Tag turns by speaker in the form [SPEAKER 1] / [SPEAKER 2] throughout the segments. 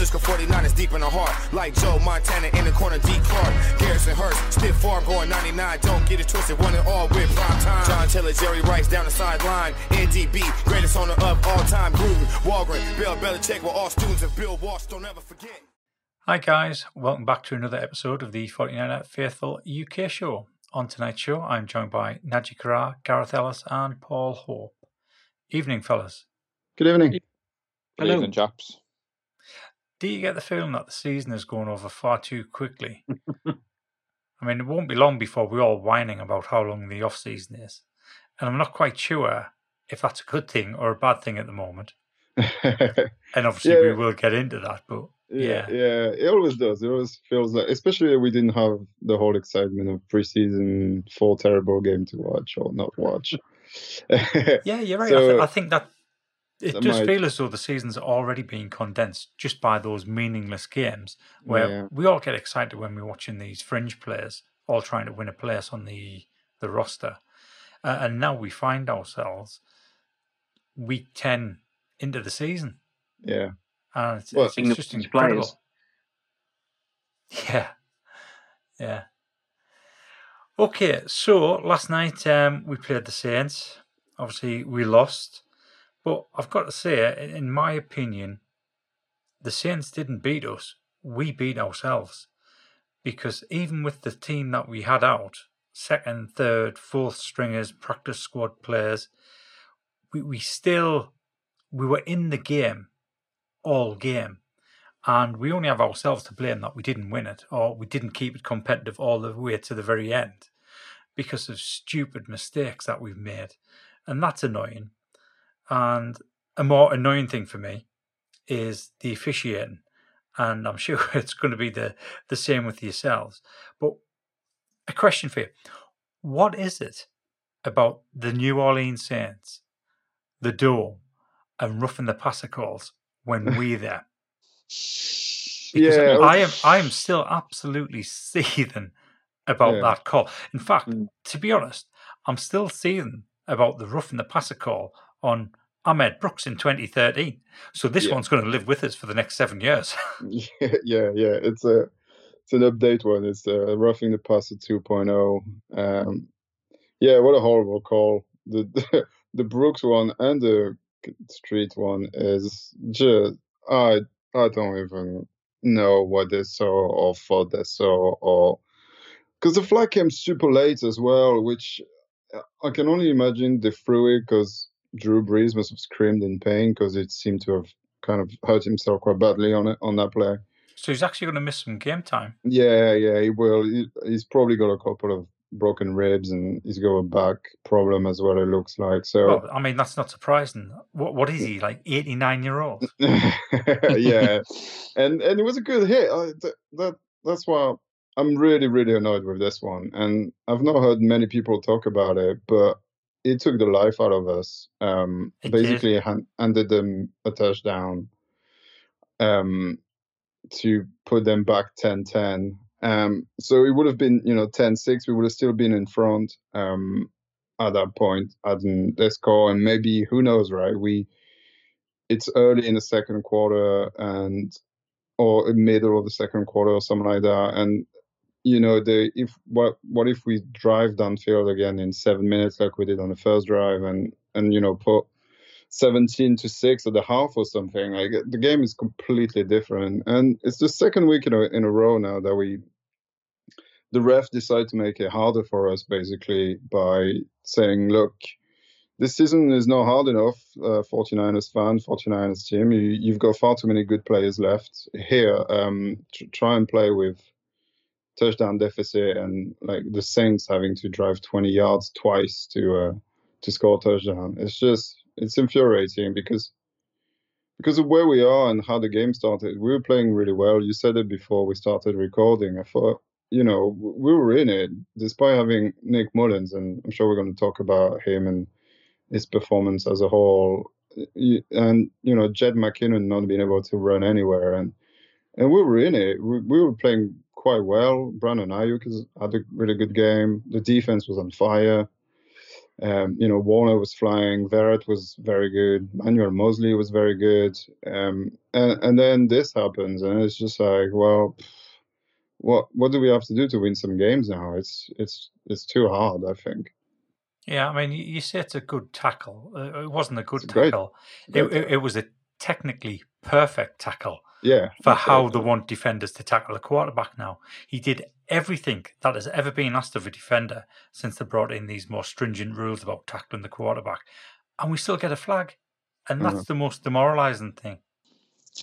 [SPEAKER 1] Francisco 49 is deep in the heart. Like Joe Montana in the corner, D. Clark. Garrison Hearst, stiff farm going 99. Don't get it twisted, one and all with prime time. John Taylor, Jerry Rice down the sideline. NDB, greatest owner of all time. Gruden, Holmgren, Bill Belichick were all students of Bill Walsh. Don't ever forget.
[SPEAKER 2] Hi, guys. Welcome back to another episode of the 49er Faithful UK show. On tonight's show, I'm joined by Naji Karar, Gareth Ellis, and Paul Hope. Evening, fellas.
[SPEAKER 3] Good evening.
[SPEAKER 4] Good evening, chaps.
[SPEAKER 2] Do you get the feeling that the season has gone over far too quickly? I mean, it won't be long before we're all whining about how long the off season is. And I'm not quite sure if that's a good thing or a bad thing at the moment. And obviously, we will get into that. But
[SPEAKER 3] yeah,
[SPEAKER 2] Yeah.
[SPEAKER 3] yeah, it always does. It always feels like, especially we didn't have the whole excitement of preseason, four terrible game to watch or not watch.
[SPEAKER 2] yeah, you're right. I, th- I think that it
[SPEAKER 3] that
[SPEAKER 2] does
[SPEAKER 3] might-
[SPEAKER 2] feel as though the season's are already being condensed just by those meaningless games where
[SPEAKER 3] Yeah.
[SPEAKER 2] we all get excited when we're watching these fringe players all trying to win a place on the the roster, uh, and now we find ourselves week ten into the season,
[SPEAKER 3] yeah,
[SPEAKER 2] and it's,
[SPEAKER 3] Well,
[SPEAKER 2] it's, it's just incredible.
[SPEAKER 4] players.
[SPEAKER 2] Yeah, yeah. Okay, so last night um, we played the Saints. Obviously, we lost, but I've got to say, in my opinion, the Saints didn't beat us. We beat ourselves. Because even with the team that we had out, second, third, fourth stringers, practice squad players, we, we still we were in the game all game. And we only have ourselves to blame that we didn't win it or we didn't keep it competitive all the way to the very end because of stupid mistakes that we've made. And that's annoying and a more annoying thing for me is the officiating and i'm sure it's going to be the the same with yourselves but a question for you what is it about the new orleans saints the dome and roughing the passer calls when we're there because
[SPEAKER 3] yeah.
[SPEAKER 2] I am I am still absolutely seething about
[SPEAKER 3] Yeah.
[SPEAKER 2] that call. In fact,
[SPEAKER 4] Mm.
[SPEAKER 2] to be honest, I'm still seething about the roughing the passer call on Ahmad Brooks in 2013. So this
[SPEAKER 3] Yeah.
[SPEAKER 2] one's going to live with us for the next seven years.
[SPEAKER 3] yeah, yeah, yeah. It's a it's an update one. It's uh, roughing the passer 2.0. Um, yeah, what a horrible call. The, the the Brooks one and the Street one is just I I don't even know what they saw or thought they saw or because the flag came super late as well, which uh, I can only imagine they threw it because Drew Brees must have screamed in pain because it seemed to have kind of hurt himself quite badly on it on that play.
[SPEAKER 2] so he's actually going to miss some game time.
[SPEAKER 3] Yeah, yeah, he will. He, he's probably got a couple of broken ribs and he's got a back problem as well. It looks like so.
[SPEAKER 2] Well, I mean, that's not surprising. What What is he, like 89 year old?
[SPEAKER 3] yeah, and and it was a good hit. I, th- that that's why I'm really really annoyed with this one. And I've not heard many people talk about it, but it took the life out of us. Um,
[SPEAKER 2] It did.
[SPEAKER 3] basically hand, handed them a touchdown. Um, to put them back 10-10. Um, so it would have been, you know, 10-6. We would have still been in front um, at that point, adding the score, and maybe who knows, right? We it's early in the second quarter and or middle of the second quarter or something like that, and you know, the if what what if we drive downfield again in seven minutes like we did on the first drive, and and you know put 17 to 6 at the half or something like the game is completely different. And it's the second week in a, in a row now that we the ref decided to make it harder for us basically by saying look this season is not hard enough uh, 49ers fan 49ers team. You, you've got far too many good players left here um tr- try and play with touchdown deficit and like the saints having to drive 20 yards twice to uh to score a touchdown it's just it's infuriating because because of where we are and how the game started. We were playing really well. You said it before we started recording. I thought, you know, we were in it despite having Nick Mullens, and I'm sure we're going to talk about him and his performance as a whole. And you know, Jet McKinnon not being able to run anywhere, and and we were in it. We, we were playing quite well. Brandon Aiyuk has had a really good game. The defense was on fire. Um, you know, Warner was flying, Verrett was very good, Manuel Moseley was very good, um, and, and then this happens, and it's just like, well, what what do we have to do to win some games now? It's it's it's too hard, I think.
[SPEAKER 2] Yeah, I mean, you say it's a good tackle. Uh, it wasn't a good it's tackle. It, it, it, was a technically perfect tackle.
[SPEAKER 3] Yeah.
[SPEAKER 2] For how they want defenders to tackle the quarterback now. He did everything that has ever been asked of a defender since they brought in these more stringent rules about tackling the quarterback. And we still get a flag. And that's mm-hmm. the most demoralising thing.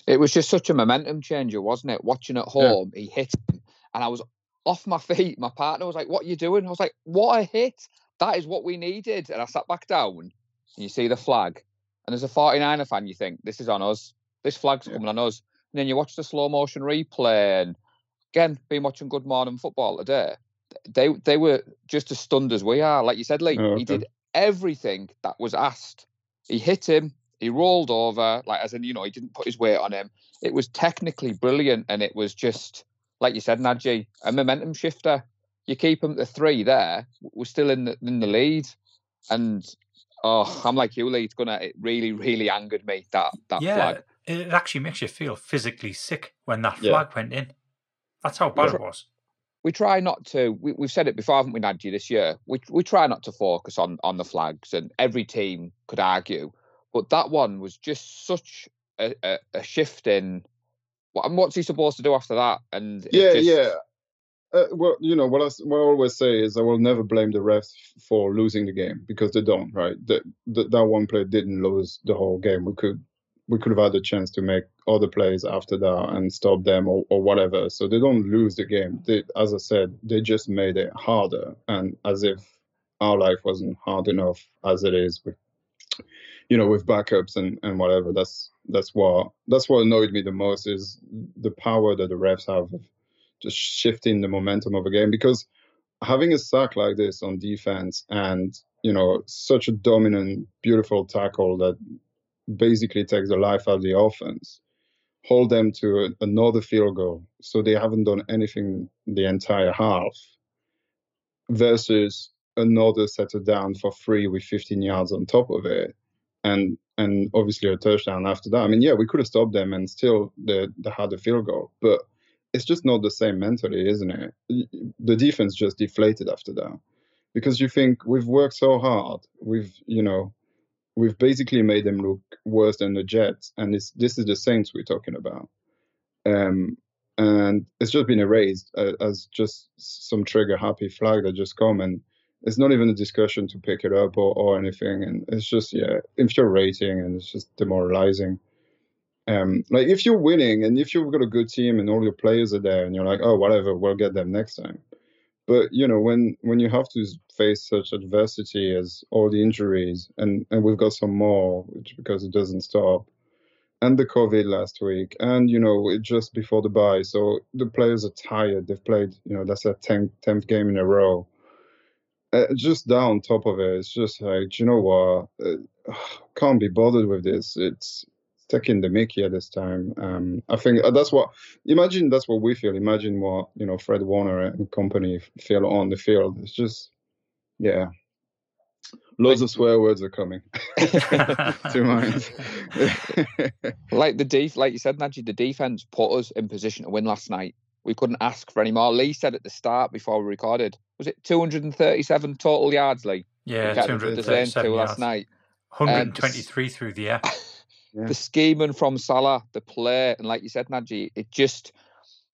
[SPEAKER 5] It was just such a momentum changer, wasn't it? Watching at home, yeah. he hit him, and I was off my feet. My partner was like, What are you doing? I was like, What a hit. That is what we needed. And I sat back down, and you see the flag. And as a 49er fan, you think, This is on us. This flag's yeah. coming on us. And then you watch the slow motion replay, and again, been watching Good Morning Football today. They they were just as stunned as we are. Like you said, Lee, oh, okay. he did everything that was asked. He hit him. He rolled over, like as in, you know, he didn't put his weight on him. It was technically brilliant, and it was just like you said, Nadji, a momentum shifter. You keep him to three there. We're still in the in the lead, and oh, I'm like you, Lee. It's gonna. It really, really angered me that that
[SPEAKER 2] yeah,
[SPEAKER 5] flag.
[SPEAKER 2] It actually makes you feel physically sick when that yeah. flag went in. That's how bad it was.
[SPEAKER 5] We try not to. We, have said it before, haven't we, Nadji? This year, we we try not to focus on on the flags, and every team could argue, but that one was just such a, a, a shift in. What, what's he supposed to do after that? And
[SPEAKER 3] yeah, just... yeah. Uh, well, you know what I, what I always say is I will never blame the refs for losing the game because they don't, right? That that one player didn't lose the whole game. We could we could have had a chance to make other plays after that and stop them or, or whatever. So they don't lose the game. They, as I said, they just made it harder and as if our life wasn't hard enough as it is with you know with backups and, and whatever. That's that's what that's what annoyed me the most is the power that the refs have of just shifting the momentum of a game because having a sack like this on defense and you know such a dominant beautiful tackle that basically takes the life out of the offense, hold them to another field goal. So they haven't done anything the entire half versus another settle down for free with 15 yards on top of it. And and obviously a touchdown after that. I mean, yeah, we could have stopped them and still they, they had a field goal, but it's just not the same mentally, isn't it? The defense just deflated after that because you think we've worked so hard, we've you know we've basically made them look worse than the Jets, and this is the Saints we're talking about. Um, and it's just been erased uh, as just some trigger happy flag that just come and it's not even a discussion to pick it up or, or anything and it's just yeah infuriating and it's just demoralizing um, like if you're winning and if you've got a good team and all your players are there and you're like oh whatever we'll get them next time but you know, when when you have to face such adversity as all the injuries, and and we've got some more, which because it doesn't stop, and the COVID last week, and you know, just before the bye, so the players are tired. They've played, you know, that's a 10th, 10th game in a row. Uh, just down top of it, it's just like, you know what? Uh, can't be bothered with this. It's taking the mickey at this time. Um, I think uh, that's what. Imagine that's what we feel. Imagine what you know Fred Warner and company feel on the field. It's just, yeah. Loads of swear words are coming to mind.
[SPEAKER 5] like the def, like you said, Nadji, the defense put us in position to win last night. We couldn't ask for any more. Lee said at the start before we recorded, was it 237 total yards, Lee?
[SPEAKER 2] Yeah, 237 yards.
[SPEAKER 5] last night.
[SPEAKER 2] 123 um, through the air.
[SPEAKER 5] the scheming from Saleh, the play, and like you said, Nadji, it just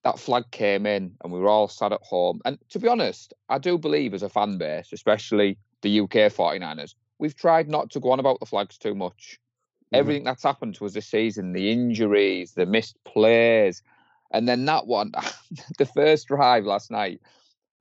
[SPEAKER 5] that flag came in and we were all sat at home. And to be honest, I do believe as a fan base, especially the UK 49ers, we've tried not to go on about the flags too much. Mm-hmm. Everything that's happened to us this season, the injuries, the missed plays, and then that one, the first drive last night,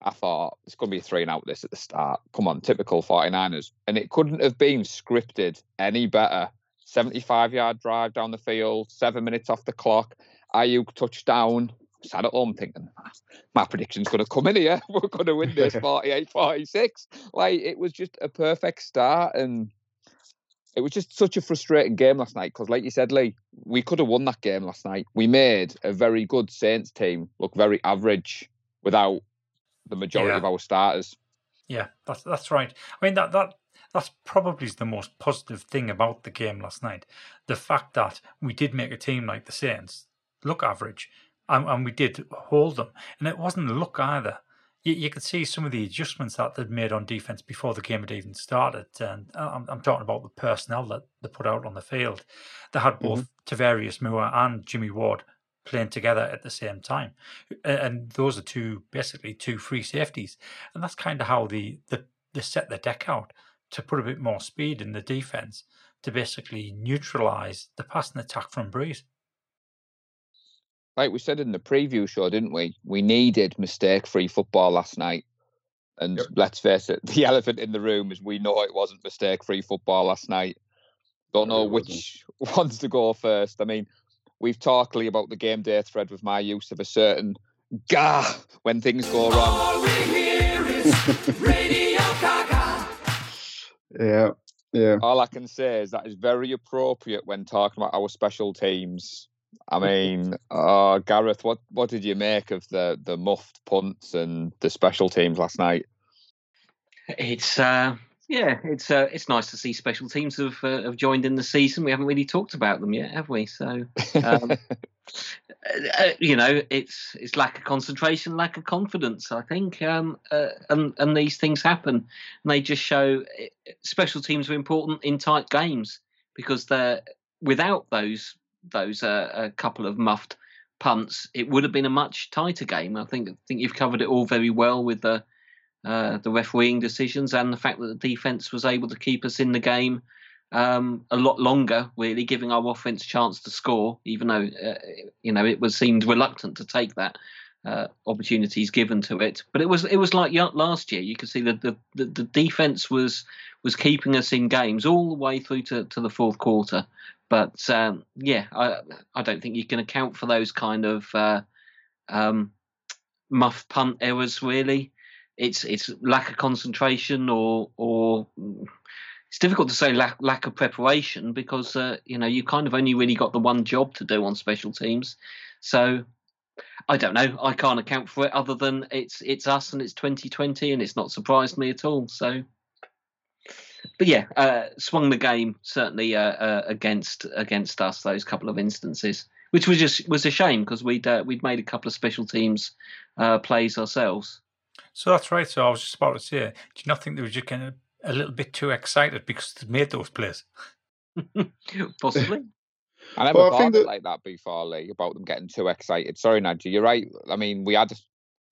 [SPEAKER 5] I thought it's going to be a three and out this at the start. Come on, typical 49ers. And it couldn't have been scripted any better 75 yard drive down the field, seven minutes off the clock. Aiyuk touchdown. Sat at home thinking, my prediction's going to come in here. We're going to win this 48 46. Like, it was just a perfect start. And it was just such a frustrating game last night because, like you said, Lee, we could have won that game last night. We made a very good Saints team look very average without the majority yeah. of our starters.
[SPEAKER 2] Yeah, that's that's right. I mean that that that's probably the most positive thing about the game last night. The fact that we did make a team like the Saints look average, and, and we did hold them, and it wasn't luck either. You, you could see some of the adjustments that they'd made on defense before the game had even started, and I'm, I'm talking about the personnel that they put out on the field. They had both mm-hmm. Tarvarius Moore and Jimmy Ward playing together at the same time. And those are two basically two free safeties. And that's kind of how the, the they set the deck out to put a bit more speed in the defense to basically neutralize the passing attack from Brees.
[SPEAKER 5] Like we said in the preview show, didn't we? We needed mistake free football last night. And yep. let's face it, the elephant in the room is we know it wasn't mistake free football last night. Don't know which ones to go first. I mean, we've talked about the game day thread with my use of a certain gah when things go wrong.
[SPEAKER 3] yeah, yeah.
[SPEAKER 5] All I can say is that is very appropriate when talking about our special teams. I mean, uh, Gareth, what what did you make of the the muffed punts and the special teams last night?
[SPEAKER 6] It's uh, yeah, it's uh, it's nice to see special teams have uh, have joined in the season. We haven't really talked about them yet, have we? So, um, uh, you know, it's it's lack of concentration, lack of confidence. I think, um, uh, and and these things happen, and they just show uh, special teams are important in tight games because they're without those those uh, a couple of muffed punts, it would have been a much tighter game. I think I think you've covered it all very well with the uh, the refereeing decisions and the fact that the defense was able to keep us in the game um, a lot longer, really giving our offense a chance to score, even though uh, you know it was seemed reluctant to take that uh, opportunities given to it. But it was it was like last year. You could see that the, the, the defense was was keeping us in games all the way through to, to the fourth quarter. But um, yeah, I I don't think you can account for those kind of uh, um, muff punt errors really it's it's lack of concentration or or it's difficult to say lack lack of preparation because uh, you know you kind of only really got the one job to do on special teams. So I don't know. I can't account for it other than it's it's us and it's 2020 and it's not surprised me at all. So, but yeah, uh, swung the game certainly uh, uh against against us those couple of instances, which was just was a shame because we'd uh, we'd made a couple of special teams uh, plays ourselves.
[SPEAKER 2] So that's right. So I was just about to say, do you not think they were just kind of a little bit too excited because they made those plays?
[SPEAKER 6] Possibly.
[SPEAKER 5] I never well, thought I think that... like that before, Lee, about them getting too excited. Sorry, Nadja, you're right. I mean, we had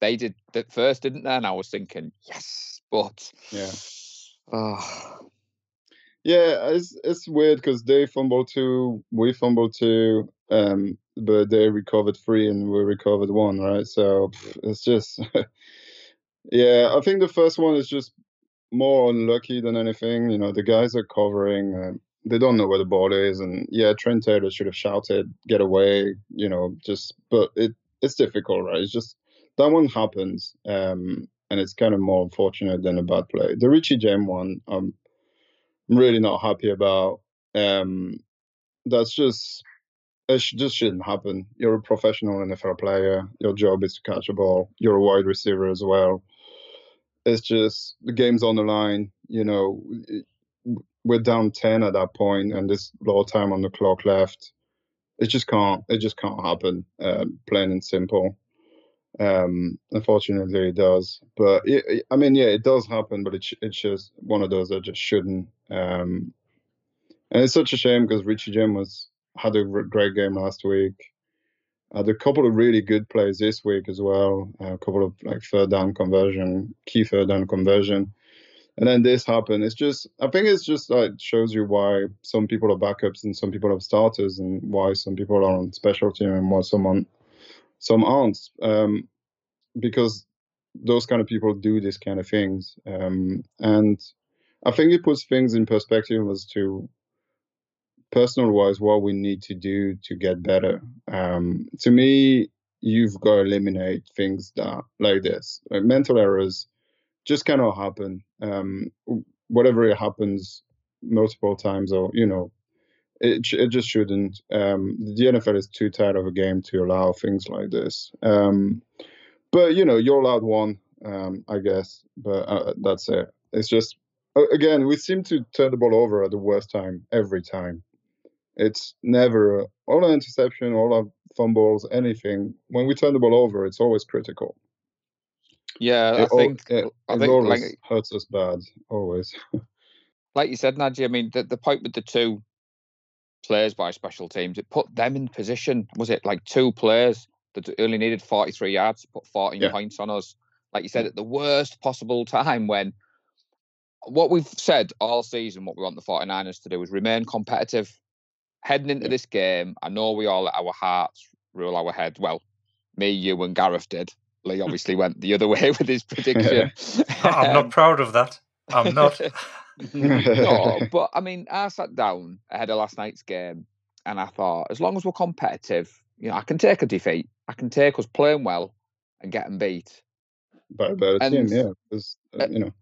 [SPEAKER 5] they did that first, didn't they? And I was thinking, yes, but
[SPEAKER 3] yeah, oh. yeah, it's it's weird because they fumbled two, we fumbled two, um, but they recovered three and we recovered one, right? So it's just Yeah, I think the first one is just more unlucky than anything. You know, the guys are covering. Uh, they don't know where the ball is, and yeah, Trent Taylor should have shouted, "Get away!" You know, just but it it's difficult, right? It's just that one happens, um, and it's kind of more unfortunate than a bad play. The Richie James one, I'm really not happy about. Um, that's just it just shouldn't happen. You're a professional NFL player. Your job is to catch a ball. You're a wide receiver as well. It's just the game's on the line. You know, we're down ten at that point, and there's a lot of time on the clock left. It just can't. It just can't happen. Uh, plain and simple. Um, unfortunately, it does. But it, I mean, yeah, it does happen. But it, it's just one of those that just shouldn't. Um, and it's such a shame because Richie Jim was had a great game last week. Uh, had a couple of really good plays this week as well. Uh, a couple of like third down conversion, key third down conversion, and then this happened. It's just, I think it's just like shows you why some people are backups and some people are starters, and why some people are on special team and why some on, some aren't. Um, because those kind of people do these kind of things, um, and I think it puts things in perspective as to personal wise what we need to do to get better. Um, to me you've got to eliminate things that like this like mental errors just cannot happen. Um, whatever it happens multiple times or you know it, it just shouldn't. Um, the nfl is too tight of a game to allow things like this. Um, but you know you're allowed one um, i guess but uh, that's it. It's just again, we seem to turn the ball over at the worst time every time. It's never all our interception, all our fumbles, anything. When we turn the ball over, it's always critical.
[SPEAKER 5] Yeah, I
[SPEAKER 3] it,
[SPEAKER 5] think
[SPEAKER 3] it,
[SPEAKER 5] I
[SPEAKER 3] it
[SPEAKER 5] think
[SPEAKER 3] always
[SPEAKER 5] like
[SPEAKER 3] hurts us bad, always.
[SPEAKER 5] like you said, Nadji. I mean, the, the point with the two players by special teams, it put them in position. Was it like two players that only needed 43 yards to put 14
[SPEAKER 3] Yeah.
[SPEAKER 5] points on us? Like you said, at the worst possible time when what we've said all season, what we want the 49ers to do is remain competitive. Heading into this game, I know we all let our hearts rule our head. Well, me, you, and Gareth did. Lee obviously went the other way with his prediction.
[SPEAKER 2] I'm
[SPEAKER 5] Um,
[SPEAKER 2] not proud of that. I'm not.
[SPEAKER 5] no, but I mean, I sat down ahead of last night's game and I thought, as long as we're competitive, you know, I can take a defeat. I can take us playing well and getting beat.
[SPEAKER 3] By a better team,
[SPEAKER 5] And-
[SPEAKER 3] yeah. uh, you know,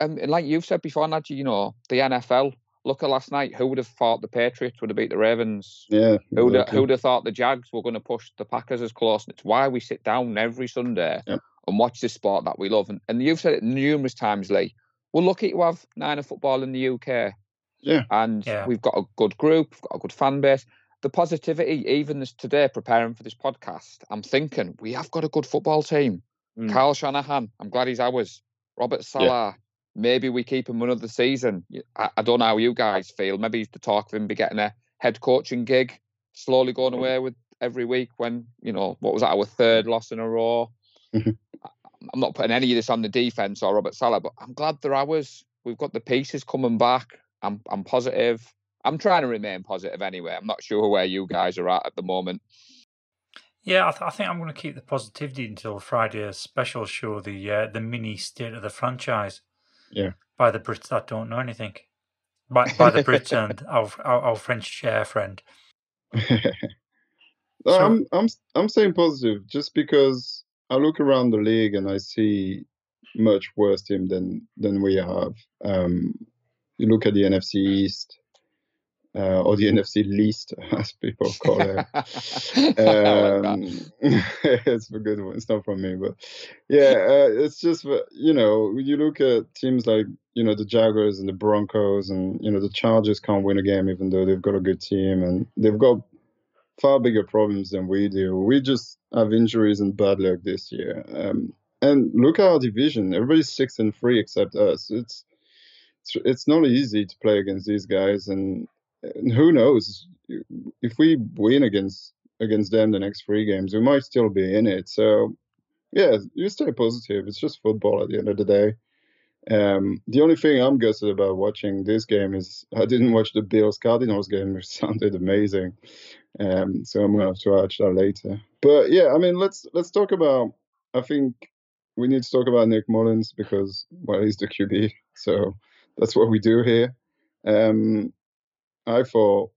[SPEAKER 5] Um, and like you've said before, Nadji, you know, the NFL. Look at last night. Who would have thought the Patriots would have beat the Ravens?
[SPEAKER 3] yeah.
[SPEAKER 5] Who would have, who'd have thought the Jags were going to push the Packers as close? And it's why we sit down every Sunday
[SPEAKER 3] Yep.
[SPEAKER 5] and watch this sport that we love. And, and you've said it numerous times, Lee. We're lucky to have Niner football in the UK.
[SPEAKER 3] Yeah.
[SPEAKER 5] And
[SPEAKER 2] Yeah.
[SPEAKER 5] we've got a good group, we've got a good fan base. The positivity, even this today, preparing for this podcast, I'm thinking we have got a good football team.
[SPEAKER 6] Mm.
[SPEAKER 5] Kyle Shanahan, I'm glad he's ours. Robert Saleh, maybe we keep him another season. I don't know how you guys feel. Maybe the talk of him be getting a head coaching gig, slowly going away with every week when, you know, what was that, our third loss in a row?
[SPEAKER 3] Mhm.
[SPEAKER 5] I- I'm not putting any of this on the defense or Robert Saleh, but I'm glad they're ours. We've got the pieces coming back. I'm I'm positive. I'm trying to remain positive anyway. I'm not sure where you guys are at at the moment.
[SPEAKER 2] Yeah, I, th- I think I'm going to keep the positivity until Friday's special show, the uh, the mini state of the franchise.
[SPEAKER 3] Yeah.
[SPEAKER 2] By the Brits that don't know anything. By, by the Brits and our, our, our French uh, friend. So-
[SPEAKER 3] I'm I'm I'm saying positive just because I look around the league and I see much worse team than than we have. Um, you look at the NFC East uh, or the NFC least, as people call it.
[SPEAKER 5] I like that.
[SPEAKER 3] um, it's a good one. It's not from me, but yeah, uh, it's just uh, you know you look at teams like you know the Jaguars and the Broncos, and you know the Chargers can't win a game even though they've got a good team and they've got far bigger problems than we do. We just have injuries and bad luck this year. Um, and look at our division; everybody's six and three except us. It's, it's not easy to play against these guys, and, and who knows if we win against against them the next three games, we might still be in it. So, yeah, you stay positive. It's just football at the end of the day. Um, the only thing I'm gutted about watching this game is I didn't watch the Bills Cardinals game, which sounded amazing. Um, so I'm gonna have to watch that later. But yeah, I mean, let's let's talk about. I think we need to talk about Nick Mullens because well, he's the QB, so that's what we do here. Um, I thought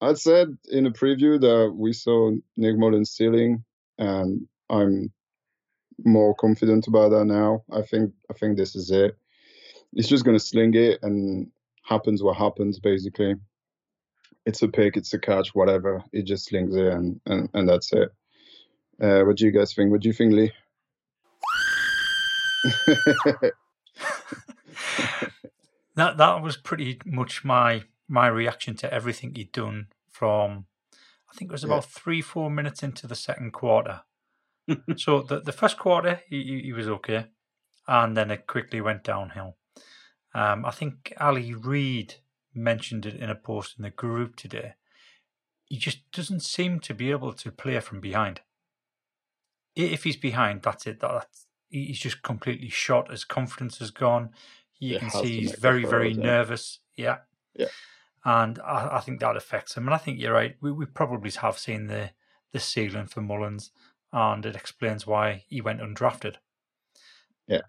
[SPEAKER 3] I said in a preview that we saw Nick Mullens ceiling, and I'm more confident about that now. I think I think this is it. He's just gonna sling it, and happens what happens. Basically, it's a pick, it's a catch, whatever. He just slings it, and and, and that's it. Uh, what do you guys think? What do you think, Lee?
[SPEAKER 2] that that was pretty much my my reaction to everything he'd done from I think it was
[SPEAKER 3] Yeah.
[SPEAKER 2] about three, four minutes into the second quarter. so the the first quarter he, he- was okay. And then it quickly went downhill. Um, I think Ali Reid mentioned it in a post in the group today. He just doesn't seem to be able to play from behind. If he's behind, that's it. That's, he's just completely shot. His confidence is gone. You
[SPEAKER 3] He
[SPEAKER 2] can see he's very, very
[SPEAKER 3] yeah.
[SPEAKER 2] nervous. Yeah.
[SPEAKER 3] Yeah.
[SPEAKER 2] And I, I think that affects him. And I think you're right. We, we probably have seen the, the ceiling for Mullens, and it explains why he went undrafted.
[SPEAKER 3] Yeah.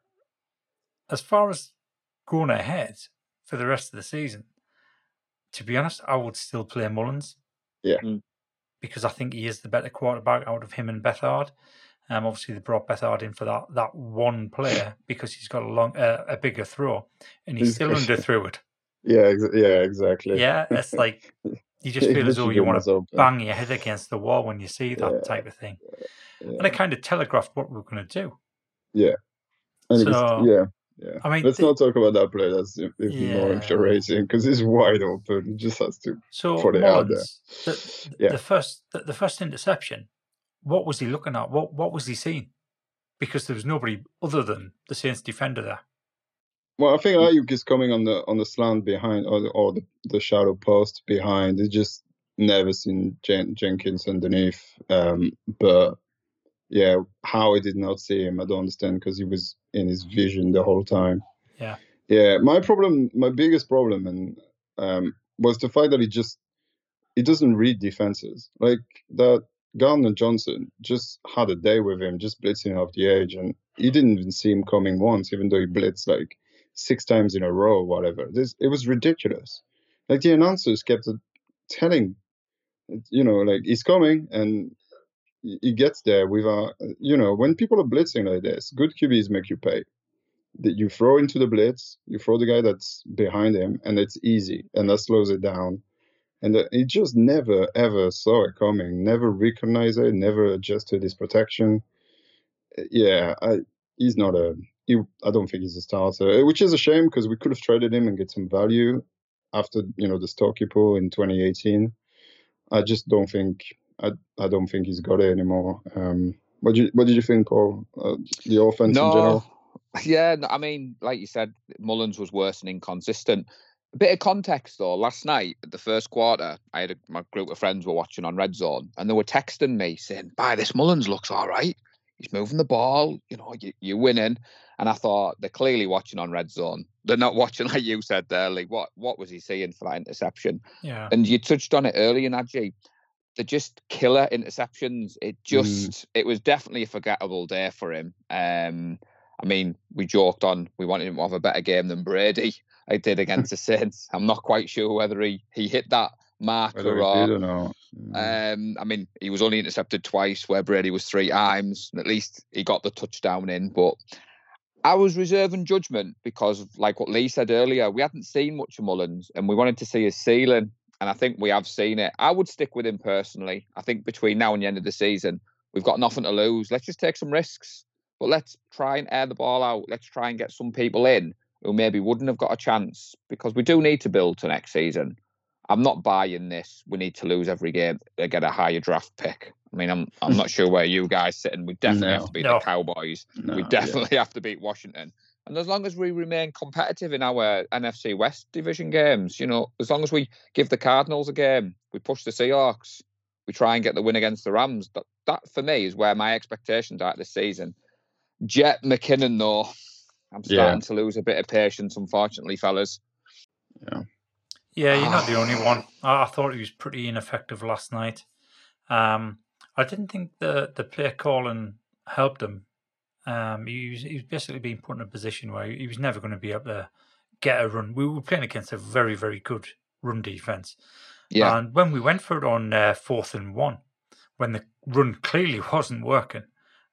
[SPEAKER 2] As far as going ahead for the rest of the season, to be honest, I would still play Mullens.
[SPEAKER 3] Yeah.
[SPEAKER 6] Mm.
[SPEAKER 2] Because I think he is the better quarterback out of him and Beathard. Um, obviously, they brought Beathard in for that, that one player because he's got a long, uh, a bigger throw, and he
[SPEAKER 3] He's
[SPEAKER 2] still
[SPEAKER 3] got-
[SPEAKER 2] underthrew it.
[SPEAKER 3] Yeah, ex- yeah, exactly.
[SPEAKER 2] Yeah, it's like you just feel as though you want to bang your head against the wall when you see that
[SPEAKER 3] Yeah.
[SPEAKER 2] type of thing.
[SPEAKER 3] Yeah.
[SPEAKER 2] And it kind of telegraphed what we were going to do.
[SPEAKER 3] And it was- yeah, Yeah.
[SPEAKER 2] I mean,
[SPEAKER 3] let's
[SPEAKER 2] the-
[SPEAKER 3] not talk about that play. That's even more
[SPEAKER 2] Yeah.
[SPEAKER 3] infuriating because it's wide open. He just has to.
[SPEAKER 2] So
[SPEAKER 3] put it out there.
[SPEAKER 2] The,
[SPEAKER 3] Yeah.
[SPEAKER 2] the first the, the first interception, what was he looking at? What what was he seeing? Because there was nobody other than the Saints defender there.
[SPEAKER 3] Well, I think Aiyuk is coming on the on the slant behind or the, or the, the shadow post behind. He just never seen Jen, Jenkins underneath. Um, but yeah, how he did not see him, I don't understand because he was in his vision the whole time.
[SPEAKER 2] Yeah.
[SPEAKER 3] Yeah, my problem, my biggest problem, and um, was the fact that he just he doesn't read defenses. Like that Gardner Johnson just had a day with him, just blitzing off the edge, and he didn't even see him coming once, even though he blitzed like six times in a row or whatever. This it was ridiculous. Like the announcers kept telling, you know, like he's coming and he gets there without, you know, when people are blitzing like this, good QBs make you pay. That you throw into the blitz, you throw the guy that's behind him, and it's easy, and that slows it down. And he just never ever saw it coming, never recognized it, never adjusted his protection. Uh, Yeah, I, he's not a. He, I don't think he's a starter, uh, which is a shame because we could have traded him and get some value after you know the Stocky pull in 2018. I just don't think I I don't think he's got it anymore. Um, what did you what did you think, Paul? Uh, the offense in general.
[SPEAKER 5] Yeah, no, I mean, like you said, Mullens was worse and inconsistent. A bit of context though. Last night, at the first quarter, I had a, my group of friends were watching on Red Zone, and they were texting me saying, "By this Mullens looks all right. He's moving the ball. You know, you, you're winning." And I thought they're clearly watching on Red Zone. They're not watching like you said there, Lee. What what was he seeing for that interception?
[SPEAKER 2] Yeah.
[SPEAKER 5] And you touched on it earlier, Najee. They're just killer interceptions. It just it was definitely a forgettable day for him. Um, I mean, we joked on we wanted him to have a better game than Brady. I did against the Saints. I'm not quite sure whether he he hit that marker or
[SPEAKER 3] or
[SPEAKER 5] um, I mean, he was only intercepted twice, where Brady was three times. At least he got the touchdown in. But I was reserving judgment because, like what Lee said earlier, we hadn't seen much of Mullens, and we wanted to see his ceiling. And I think we have seen it. I would stick with him personally. I think between now and the end of the season, we've got nothing to lose. Let's just take some risks, but let's try and air the ball out. Let's try and get some people in who maybe wouldn't have got a chance because we do need to build to next season. I'm not buying this. We need to lose every game to get a higher draft pick. I mean, I'm I'm not sure where you guys sit, and we definitely have to beat
[SPEAKER 2] No.
[SPEAKER 5] the Cowboys.
[SPEAKER 3] No,
[SPEAKER 5] we
[SPEAKER 3] yeah.
[SPEAKER 5] definitely have to beat Washington. And as long as we remain competitive in our NFC West division games, you know, as long as we give the Cardinals a game, we push the Seahawks, we try and get the win against the Rams. That, that for me is where my expectations are this season. Jet McKinnon, though, I'm
[SPEAKER 3] Yeah.
[SPEAKER 5] starting to lose a bit of patience, unfortunately, fellas.
[SPEAKER 2] Yeah, you're not the only one. I, I thought he was pretty ineffective last night. Um, I didn't think the the play calling helped him. Um, he was he was basically being put in a position where he was never going to be able to get a run. We were playing against a very very good run defense,
[SPEAKER 5] Yeah.
[SPEAKER 2] and when we went for it on uh, fourth and one, when the run clearly wasn't working,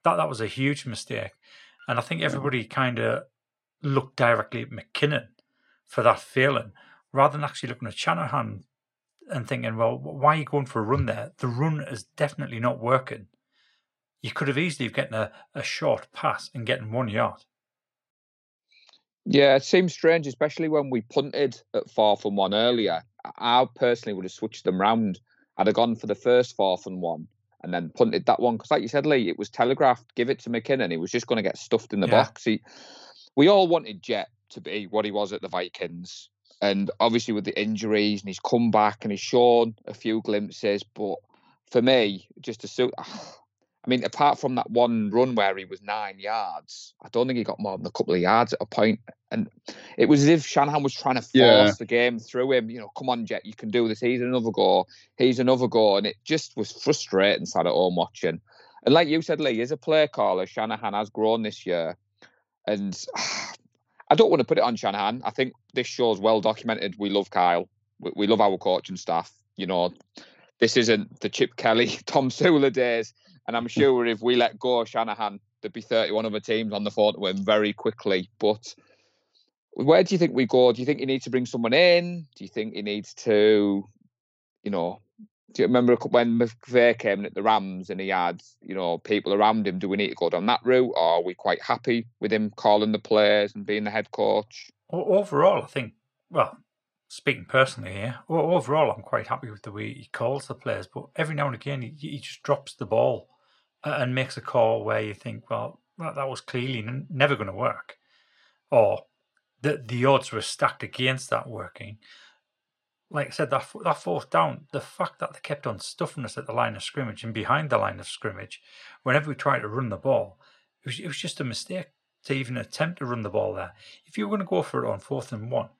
[SPEAKER 2] that that was a huge mistake. And I think everybody kind of looked directly at McKinnon for that failing, rather than actually looking at Shanahan and thinking, well, why are you going for a run there? The run is definitely not working. You could have easily gotten a, a short pass and getting one yard.
[SPEAKER 5] Yeah, it seems strange, especially when we punted at fourth and one earlier. I I personally would have switched them round. I'd have gone for the first fourth and one and then punted that one. Because, like you said, Lee, it was telegraphed. Give it to McKinnon. He was just going to get stuffed in the
[SPEAKER 2] Yeah.
[SPEAKER 5] box. He, we all wanted Jet to be what he was at the Vikings. And obviously, with the injuries and he's come back and he's shown a few glimpses. But for me, just to suit. I mean, apart from that one run where he was nine yards, I don't think he got more than a couple of yards at a point. And it was as if Shanahan was trying to force
[SPEAKER 3] Yeah.
[SPEAKER 5] the game through him. You know, come on, Jet, you can do this. He's another go. He's another go. And it just was frustrating sat at home watching. And like you said, Lee, as a play caller, Shanahan has grown this year. And I don't want to put it on Shanahan. I think this show's well documented. We love Kyle. We, we love our coaching staff. You know, this isn't the Chip Kelly, Tomsula days. And I'm sure if we let go of Shanahan, there'd be 31 other teams on the phone to him very quickly. But where do you think we go? Do you think he needs to bring someone in? Do you think he needs to, you know, do you remember when McVay came in at the Rams and he had, you know, people around him? Do we need to go down that route, or are we quite happy with him calling the players and being the head coach?
[SPEAKER 2] Overall, I think, well, speaking personally here, overall, I'm quite happy with the way he calls the players. But every now and again, he, he just drops the ball and makes a call where you think, well, that, that was clearly never going to work, or the the odds were stacked against that working like I said, that that fourth down, the fact that they kept on stuffing us at the line of scrimmage and behind the line of scrimmage, whenever we tried to run the ball, it was, it was just a mistake to even attempt to run the ball there. If you were going to go for it on fourth and one,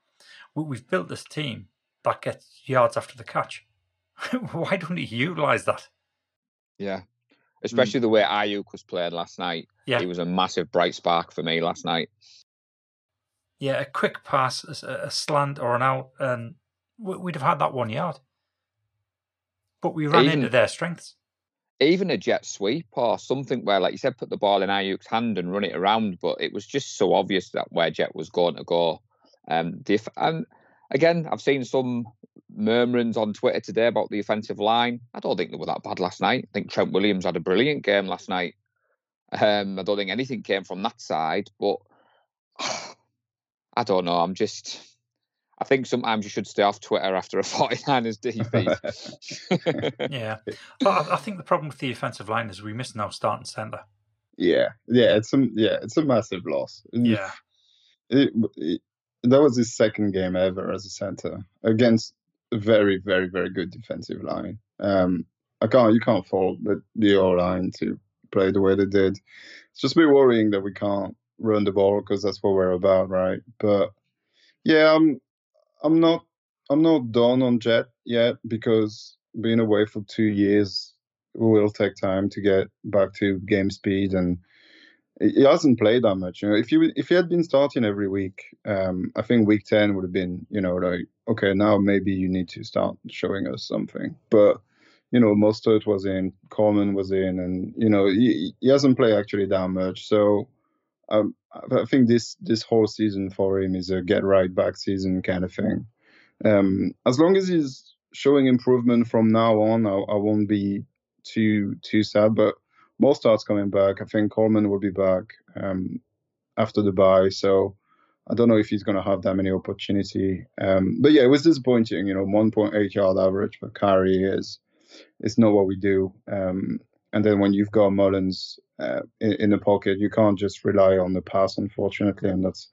[SPEAKER 2] we've built this team that gets yards after the catch. Why don't he utilise that?
[SPEAKER 5] Yeah, especially mm. the way Aiyuk was playing last night. Yeah, he was a massive bright spark for me last night.
[SPEAKER 2] Yeah, a quick pass, a, a slant or an out, and we'd have had that one yard. But we ran even, into their strengths.
[SPEAKER 5] Even a jet sweep or something where, like you said, put the ball in Aiyuk's hand and run it around, but it was just so obvious that where Jet was going to go. Um, the, and again, I've seen some murmurings on Twitter today about the offensive line. I don't think they were that bad last night. I think Trent Williams had a brilliant game last night. Um, I don't think anything came from that side, but I don't know. I'm just I think sometimes you should stay off Twitter after a 49ers
[SPEAKER 2] defeat. yeah. But I, think the problem with the offensive line is we miss now starting centre.
[SPEAKER 3] Yeah. Yeah. It's a, yeah, it's a massive loss.
[SPEAKER 2] Yeah.
[SPEAKER 3] It, it, that was his second game ever as a centre against a very, very, very good defensive line. Um, I can't, you can't fault the, the O line to play the way they did. It's just a bit worrying that we can't run the ball because that's what we're about, right? But yeah, I'm I'm not I'm not done on Jet yet because being away for two years will take time to get back to game speed and he hasn't played that much. You know, if you if he had been starting every week, um, I think week ten would have been, you know, like okay, now maybe you need to start showing us something. But you know, Mostert was in, Coleman was in, and you know, he, he hasn't played actually that much. So um, I think this this whole season for him is a get right back season kind of thing. Um, as long as he's showing improvement from now on, I, I won't be too too sad. But Mostert's coming back. I think Coleman will be back um, after the bye, so I don't know if he's going to have that many opportunity. Um, but yeah, it was disappointing. You know, 1.8 yard average per carry is is not what we do. Um, and then when you've got Mullens uh, in, in, the pocket, you can't just rely on the pass, unfortunately. And that's,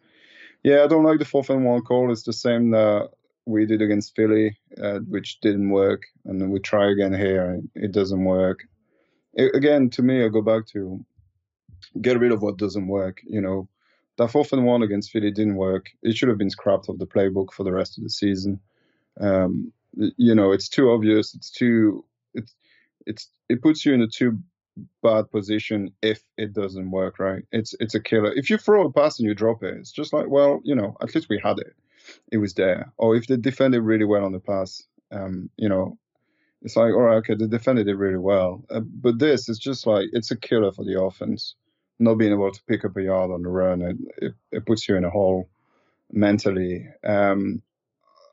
[SPEAKER 3] yeah, I don't like the fourth and one call. It's the same that we did against Philly, uh, which didn't work. And then we try again here, it doesn't work. It, again, to me, I go back to get rid of what doesn't work. You know, that fourth and one against Philly didn't work. It should have been scrapped off the playbook for the rest of the season. Um, you know, it's too obvious. It's too it's it's it puts you in a too bad position if it doesn't work right? It's it's a killer. If you throw a pass and you drop it it's just like well you know at least we had it. It was there. Or if they defended really well on the pass um you know it's like all right okay they defended it really well. Uh, but this is just like it's a killer for the offense. Not being able to pick up a yard on the run it it, it puts you in a hole mentally. Um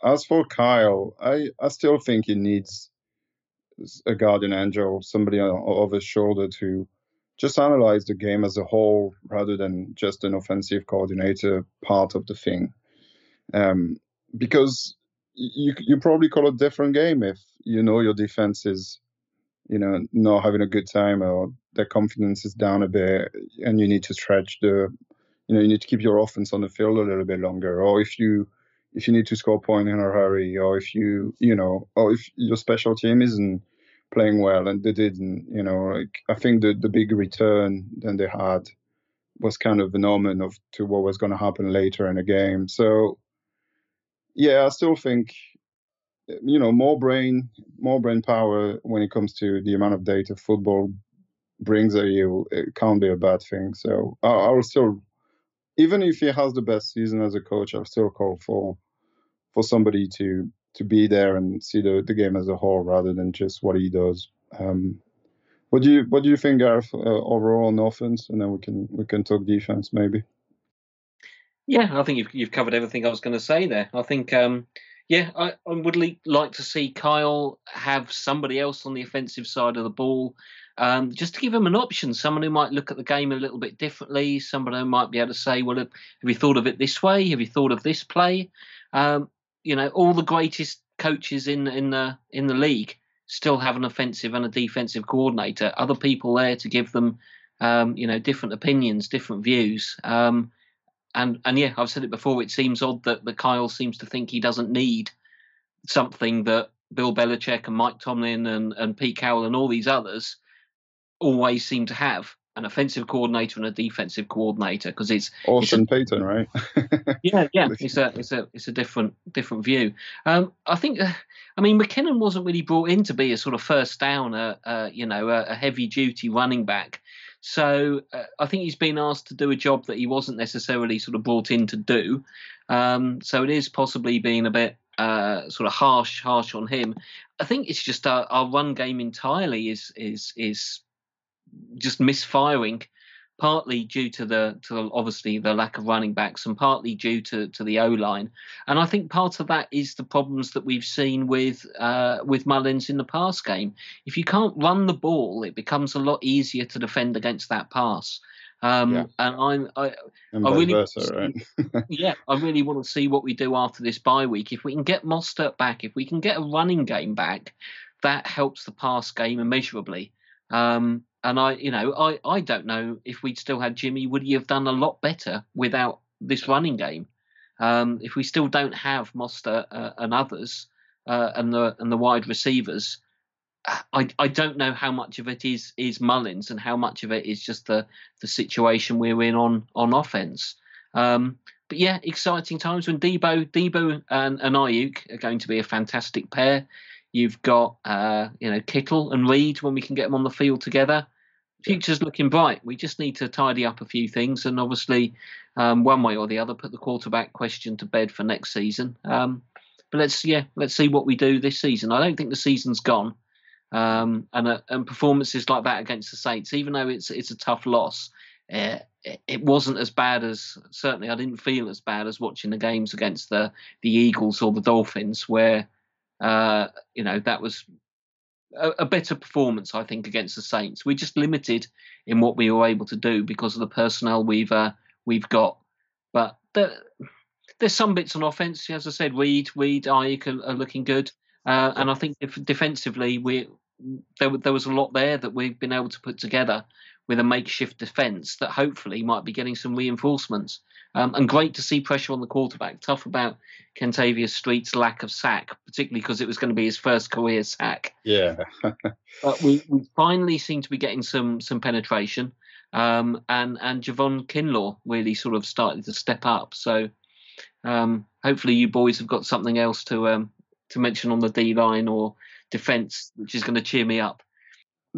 [SPEAKER 3] as for Kyle I I still think he needs a guardian angel, somebody over his shoulder to just analyze the game as a whole rather than just an offensive coordinator part of the thing. Um, because you you probably call a different game if you know your defense is, you know, not having a good time or their confidence is down a bit, and you need to stretch the, you know, you need to keep your offense on the field a little bit longer, or if you if you need to score a point in a hurry, or if you, you know, or if your special team isn't playing well and they didn't, you know, like I think the the big return than they had was kind of an omen of to what was going to happen later in the game. So yeah, I still think you know more brain more brain power when it comes to the amount of data football brings at you it can't be a bad thing so I, I will still even if he has the best season as a coach i'll still call for for somebody to to be there and see the, the game as a whole rather than just what he does. Um, what do you what do you think, Gareth, uh, overall on offense, and then we can we can talk defense maybe.
[SPEAKER 6] Yeah, I think you've you've covered everything I was going to say there. I think um, yeah, I, I would like to see Kyle have somebody else on the offensive side of the ball, um, just to give him an option. Someone who might look at the game a little bit differently. someone who might be able to say, "Well, have you thought of it this way? Have you thought of this play?" Um, you know, all the greatest coaches in in the in the league still have an offensive and a defensive coordinator. Other people there to give them, um, you know, different opinions, different views. Um, and and yeah, I've said it before. It seems odd that, that Kyle seems to think he doesn't need something that Bill Belichick and Mike Tomlin and, and Pete Carroll and all these others always seem to have an offensive coordinator and a defensive coordinator because it's
[SPEAKER 3] Austin it's a, Payton, right?
[SPEAKER 6] yeah, yeah, it's a it's a it's a different different view. Um, I think, uh, I mean, McKinnon wasn't really brought in to be a sort of first down, uh, uh you know, a, a heavy duty running back. So uh, I think he's been asked to do a job that he wasn't necessarily sort of brought in to do. Um, so it is possibly being a bit uh, sort of harsh, harsh on him. I think it's just our, our run game entirely is is is just misfiring partly due to the to obviously the lack of running backs and partly due to to the O line. And I think part of that is the problems that we've seen with uh, with Mullens in the pass game. If you can't run the ball, it becomes a lot easier to defend against that pass. Um, yeah. And I'm I,
[SPEAKER 3] and I really versa, right?
[SPEAKER 6] yeah, I really want to see what we do after this bye week. If we can get Mostert back, if we can get a running game back, that helps the pass game immeasurably. Um, and I, you know, I, I don't know if we'd still had Jimmy, would he have done a lot better without this running game? Um, if we still don't have Mostert uh, and others uh, and the and the wide receivers, I, I don't know how much of it is is Mullens and how much of it is just the the situation we're in on on offense. Um, but yeah, exciting times when Deebo Deebo and, and Aiyuk are going to be a fantastic pair. You've got uh, you know Kittle and Reed when we can get them on the field together future's looking bright. We just need to tidy up a few things, and obviously, um, one way or the other, put the quarterback question to bed for next season. Um, but let's yeah, let's see what we do this season. I don't think the season's gone, um, and uh, and performances like that against the Saints, even though it's it's a tough loss, uh, it wasn't as bad as certainly I didn't feel as bad as watching the games against the the Eagles or the Dolphins, where uh, you know that was a, a, better performance, I think, against the Saints. We're just limited in what we were able to do because of the personnel we've uh, we've got. But there, there's some bits on offense, as I said. Reed, Reed, Aiyuk are, are looking good, uh, and I think if defensively we there, there was a lot there that we've been able to put together with a makeshift defence that hopefully might be getting some reinforcements. Um, and great to see pressure on the quarterback. Tough about Kentavius Street's lack of sack, particularly because it was going to be his first career sack.
[SPEAKER 3] Yeah.
[SPEAKER 6] but we, we finally seem to be getting some some penetration. Um, and and Javon Kinlaw really sort of started to step up. So um, hopefully you boys have got something else to um, to mention on the D line or defense, which is going to cheer me up.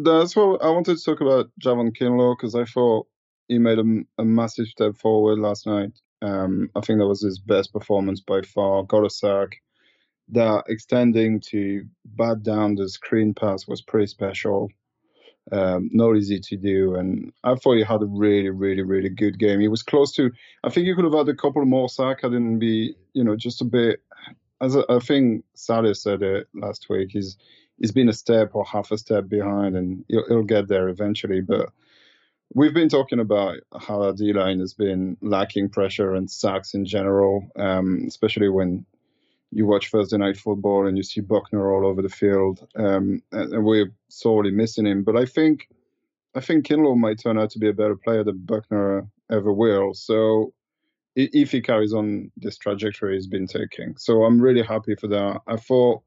[SPEAKER 3] That's what I wanted to talk about Javon Kinlaw because I thought he made a, a massive step forward last night. Um, I think that was his best performance by far. Got a sack. That extending to bat down the screen pass was pretty special. Um, not easy to do, and I thought he had a really, really, really good game. He was close to. I think he could have had a couple more sack. I didn't be, you know, just a bit. As I, I think Sally said it last week, he's he's been a step or half a step behind, and he'll, he'll get there eventually. But We've been talking about how our D line has been lacking pressure and sacks in general, um, especially when you watch Thursday night football and you see Buckner all over the field, um, and we're sorely missing him. But I think I think Kinlaw might turn out to be a better player than Buckner ever will. So if he carries on this trajectory he's been taking, so I'm really happy for that. I thought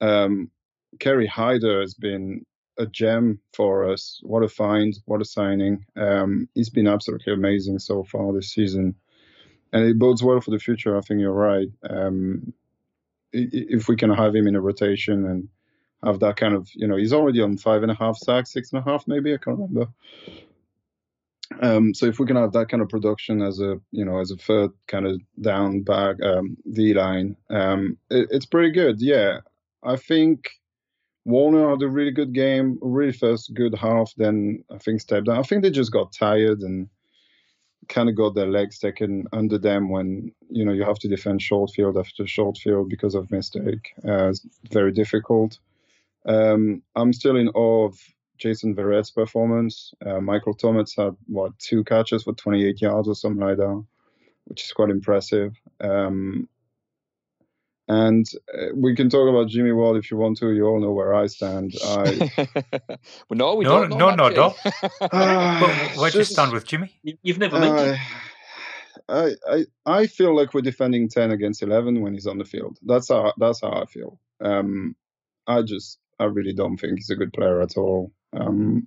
[SPEAKER 3] um, Kerry Hyder has been a gem for us. What a find! What a signing! Um, he's been absolutely amazing so far this season, and it bodes well for the future. I think you're right. Um, if we can have him in a rotation and have that kind of, you know, he's already on five and a half sacks, six and a half maybe. I can't remember. Um, so if we can have that kind of production as a, you know, as a third kind of down back um, D line, um, it, it's pretty good. Yeah, I think Warner had a really good game, really first good half. Then I think stepped down. I think they just got tired and kind of got their legs taken under them when you know you have to defend short field after short field because of mistake. Uh, it's very difficult. Um, I'm still in awe of Jason Verrett's performance. Uh, Michael Thomas had what two catches for 28 yards or something like that, which is quite impressive. Um, and uh, we can talk about Jimmy Ward if you want to. You all know where I stand. I...
[SPEAKER 5] well, no, we
[SPEAKER 2] no,
[SPEAKER 5] don't. No,
[SPEAKER 2] no, no, uh, Where do you stand with Jimmy?
[SPEAKER 6] You've never mentioned.
[SPEAKER 3] I, I, I feel like we're defending ten against eleven when he's on the field. That's how that's how I feel. Um, I just I really don't think he's a good player at all. Um,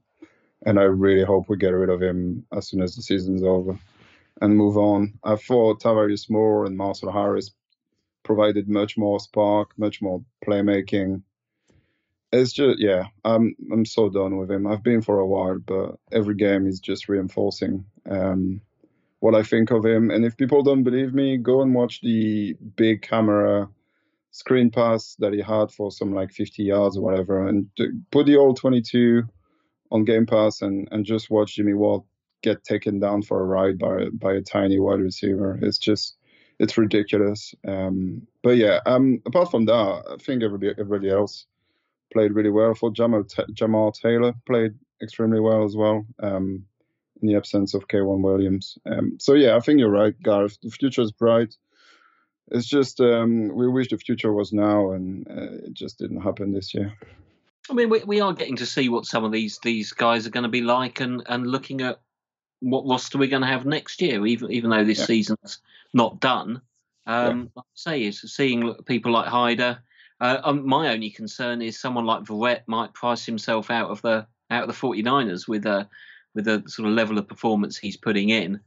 [SPEAKER 3] and I really hope we get rid of him as soon as the season's over and move on. I thought Tarvarius Moore and Marcell Harris provided much more spark, much more playmaking. It's just yeah, I'm I'm so done with him. I've been for a while, but every game is just reinforcing um, what I think of him. And if people don't believe me, go and watch the big camera screen pass that he had for some like 50 yards or whatever, and put the all 22 on Game Pass and and just watch Jimmy Ward get taken down for a ride by by a tiny wide receiver. It's just it's ridiculous. Um, but yeah, um, apart from that, I think everybody everybody else played really well. I thought Jamar, Jamar Taylor played extremely well as well. Um, in the absence of K'Waun Williams. Um, so yeah, I think you're right, Gareth. The future is bright. It's just um, we wish the future was now, and uh, it just didn't happen this year.
[SPEAKER 6] I mean, we, we are getting to see what some of these these guys are going to be like, and, and looking at what roster are we're going to have next year, even even though this yeah. season's not done. Um, yeah. Say, is seeing people like Hyder. Uh, um, my only concern is someone like Verrett might price himself out of the out of the 49ers with a with a sort of level of performance he's putting in.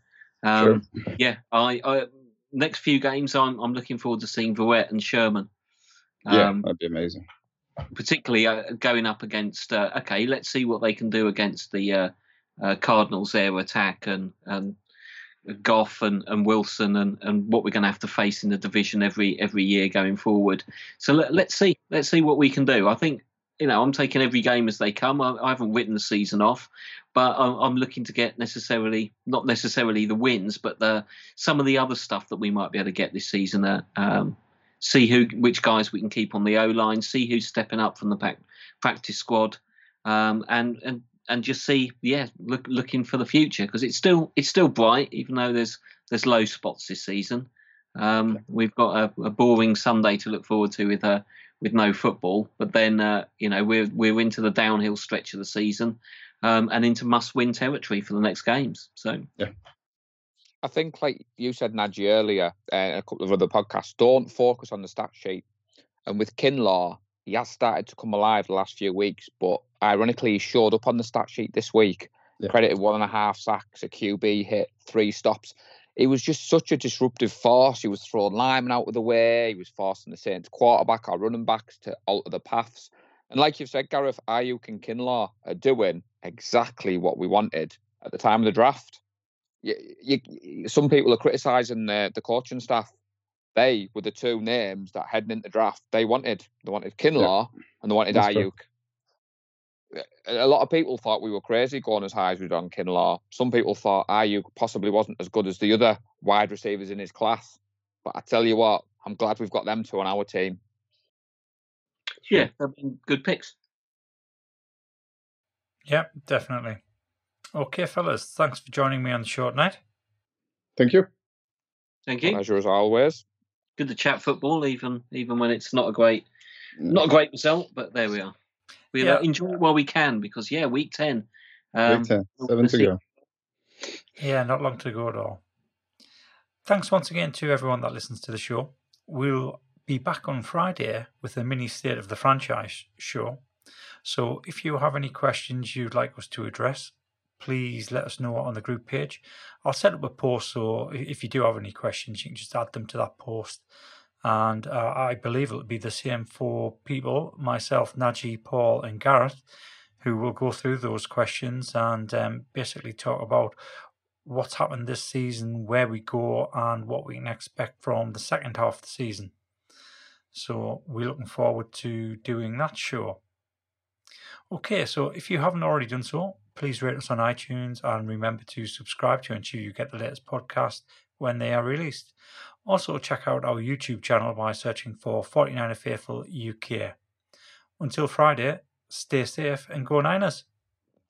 [SPEAKER 6] Um, sure. Yeah, I, I, next few games I'm I'm looking forward to seeing Verrett and Sherman.
[SPEAKER 3] yeah, um, that'd be amazing.
[SPEAKER 6] Particularly uh, going up against. Uh, okay, let's see what they can do against the uh, Cardinals' air attack and and Goff and, and Wilson and, and what we're going to have to face in the division every every year going forward. So let, let's see let's see what we can do. I think you know I'm taking every game as they come. I, I haven't written the season off, but I'm, I'm, looking to get necessarily not necessarily the wins, but the some of the other stuff that we might be able to get this season. Uh, um, see who which guys we can keep on the O line. See who's stepping up from the practice squad. Um, and and and just see, yeah, look, looking for the future because it's still it's still bright, even though there's there's low spots this season. Um, we've got a, a, boring Sunday to look forward to with uh, with no football, but then uh, you know we're we're into the downhill stretch of the season um, and into must-win territory for the next games. So
[SPEAKER 3] yeah.
[SPEAKER 5] I think, like you said, Nadji earlier, uh, a couple of other podcasts, don't focus on the stat sheet. And with Kinlaw, he has started to come alive the last few weeks, but ironically, he showed up on the stat sheet this week. Yeah. Credited one and a half sacks, a QB hit, three stops. It was just such a disruptive force. He was throwing Lyman out of the way. He was forcing the Saints quarterback or running backs to alter the paths. And like you've said, Gareth, Aiyuk and Kinlaw are doing exactly what we wanted at the time of the draft. You, you, some people are criticising the, the coaching staff they were the two names that heading into draft they wanted. They wanted Kinlaw yeah. and they wanted That's Aiyuk. True. A lot of people thought we were crazy going as high as we did on Kinlaw. Some people thought Aiyuk possibly wasn't as good as the other wide receivers in his class. But I tell you what, I'm glad we've got them two on our team.
[SPEAKER 6] Yeah, they've been good picks.
[SPEAKER 2] Yeah, definitely. Okay, fellas, thanks for joining me on the short night.
[SPEAKER 3] Thank you.
[SPEAKER 6] Thank you.
[SPEAKER 5] Pleasure as always
[SPEAKER 6] good to chat football, even even when it's not a great not a great result. But there we are. We yeah. enjoy it while we can because yeah, week ten.
[SPEAKER 3] Um, week ten, seven to go.
[SPEAKER 2] Yeah, not long to go at all. Thanks once again to everyone that listens to the show. We'll be back on Friday with a mini state of the franchise show. So if you have any questions you'd like us to address, please let us know on the group page. I'll set up a post so if you do have any questions, you can just add them to that post. And uh, I believe it'll be the same for people, myself, Nadji, Paul, and Gareth, who will go through those questions and um, basically talk about what's happened this season, where we go, and what we can expect from the second half of the season. So we're looking forward to doing that show. Okay, so if you haven't already done so, please rate us on iTunes and remember to subscribe to ensure you get the latest podcast when they are released. Also, check out our YouTube channel by searching for 49er Faithful UK. Until Friday, stay safe and go Niners.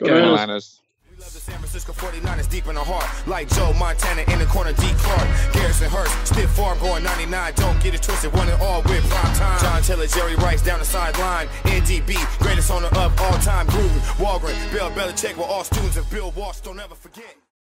[SPEAKER 5] Go, go Niners.
[SPEAKER 1] We love the San Francisco 49ers deep in the heart. Like Joe Montana in the corner, D. Clark. Garrison Hearst, stiff farm going 99. Don't get it twisted, one and all with prime time. John Taylor, Jerry Rice down the sideline. NDB, greatest owner of all time. Gruden, Holmgren, Bill Belichick were all students of Bill Walsh. Don't ever forget.